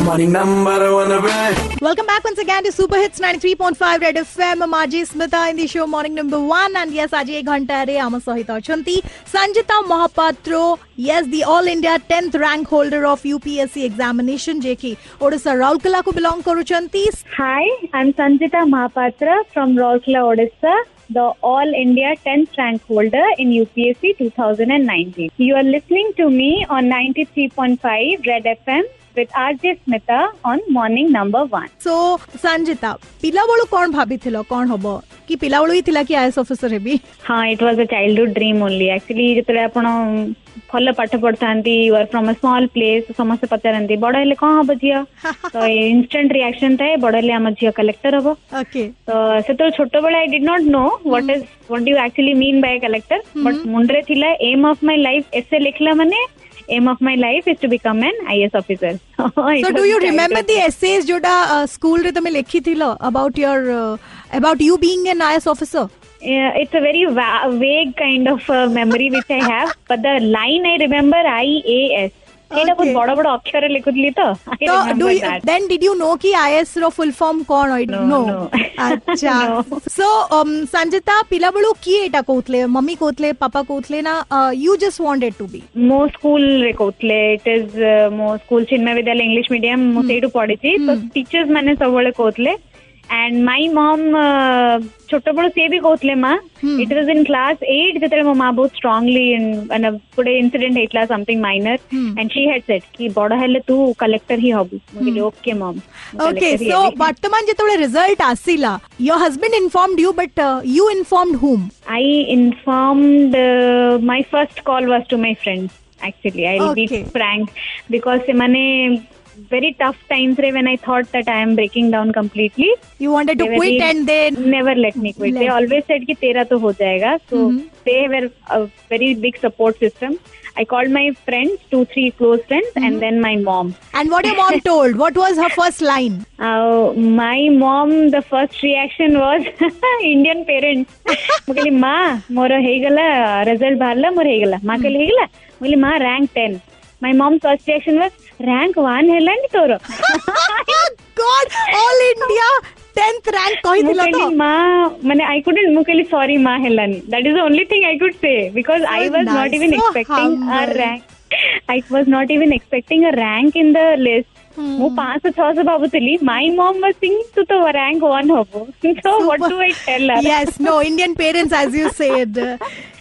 welcome back once again to super hits 93.5 red FM माजी Smita in the show morning number 1 and yes आज एक घंटा रे हम सहित अछंती Sanjita Mahapatro yes the all India 10th rank holder of UPSC examination जेके ओडिसा राउरकेला को belong करू छंती hi I am Sanjita Mahapatra from Rourkela Odisha. the All India 10th rank holder in UPSC 2019. You are listening to me on 93.5 Red FM with RJ Smita on morning number 1. So Sanjita, পিলা বড় কোন ভাবিছিল কোন hobo. କି ପିଲାବେଳୁ ହିଁ ଥିଲା କି ଆଇଏସ୍ ଅଫିସର ହେବି ହଁ it was a childhood dream only. Actually, ଯେତେବେଳେ ଆପଣ ଭଲ ପାଠ ପଢିଥାନ୍ତି you are from a small place ସମସ୍ତେ ପଚାରନ୍ତି ବଡ ହେଲେ କଣ ହବ ଝିଅ ତ ଇନଷ୍ଟାଣ୍ଟ ରିଆକ୍ସନ ଥାଏ ବଡ ହେଲେ ଆମ ଝିଅ କଲେକ୍ଟର ହବ ଓକେ ତ ସେତେବେଳେ ଛୋଟବେଳେ I did not know what is what do actually mean by collector but ମୁଣ୍ଡରେ ଥିଲା aim of my life essay ଲେଖିଲା ମାନେ aim of my life is to become an IAS officer so do you remember the essays ଯୋଉଟା school ରେ ତମେ ଲେଖିଥିଲ about your uh, about you being an IS officer? Yeah, it's a very va- vague kind of uh, memory which I have, but the line I remember IAS. Okay. कुछ बड़ा बड़ा अक्षर लिख ली तो देन डिड यू नो कि IAS रो full form कोन आई डोंट नो अच्छा सो संजिता पिलाबळू किए एटा कहतले मम्मी कहतले पापा कहतले ना you just wanted to be मो स्कूल रे कहतले इट इज़ मो school Chinmaya Vidyalaya English medium मो सेटु पढिछि तो टीचर्स माने सबळे कहतले ତ ଟିଚର୍ସ ମାନେ ସବୁବେଳେ କହୁଥିଲେ ଆଣ୍ଡ ମାଇ ମମ୍ ଛୋଟବେଳୁ ସିଏ ବି କହୁଥିଲେ ମା it was in class eight ଯେତେବେଳେ ମୋ ମା ବହୁତ ଷ୍ଟ୍ରଙ୍ଗଲି ମାନେ ଗୋଟେ ଇନସିଡେଣ୍ଟ ହେଇଥିଲା something minor and she had said କି ବଡ ହେଲେ ତୁ କଲେକ୍ଟର ହିଁ ହବୁ ମୁଁ କହିଲି ଓକେ ମମ୍ okay so ବର୍ତ୍ତମାନ ଯେତେବେଳେ ରିଜଲ୍ଟ ଆସିଲା your husband informed you but uh, you informed whom I informed uh, my first call was to my friends. Actually, I'll Okay. be frank because semane very tough times when I thought that I am breaking down completely. You wanted to quit really, and they never let me quit. Let they always said ki tera to ho jayega. So mm-hmm. they were a very big support system. I called my friends, two, three close friends, mm-hmm. and then my mom. And what your mom told? What was her first line? Uh, my mom, the first reaction was Indian parents. बोले माँ मोर हेगला result बाहर ला मोर हेगला माँ के लिए हेगला बोले माँ rank 10. My mom's first reaction was rank one ହେଲାଣି ତୋର god all india 10th rank ମୁଁ କହିଥିଲ କହିଲି ତ ମା ମାନେ ଆଇ କୁଡଣ୍ଟ ମୁଁ କହିଲି ସରି ମା ହେଲାନି that is the only thing I could say because I So was not nice, even so expecting a humble. Rank I was not even expecting a ମୁଁ ପାଞ୍ଚଶହ ଛଅଶହ ଭାବୁଥିଲି ମାଇ ମମ୍ ୱାଜ୍ ସିଙ୍ଗିଂ ତୁ ତ ରାଙ୍କ ୱାନ୍ ହବୁ so what do I tell yes no Indian parents as you said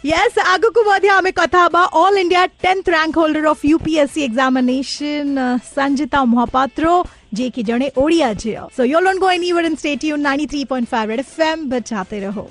yes ଆଗକୁ ମଧ୍ୟ ଆମେ କଥା ହେବା all India tenth rank holder of UPSC examination Sanjita Mahapatra ଯିଏକି ଜଣେ ଓଡ଼ିଆ ଝିଅ so yo lone go anywhere in state you ninety three point five F M ବଜାତେ ରହୋ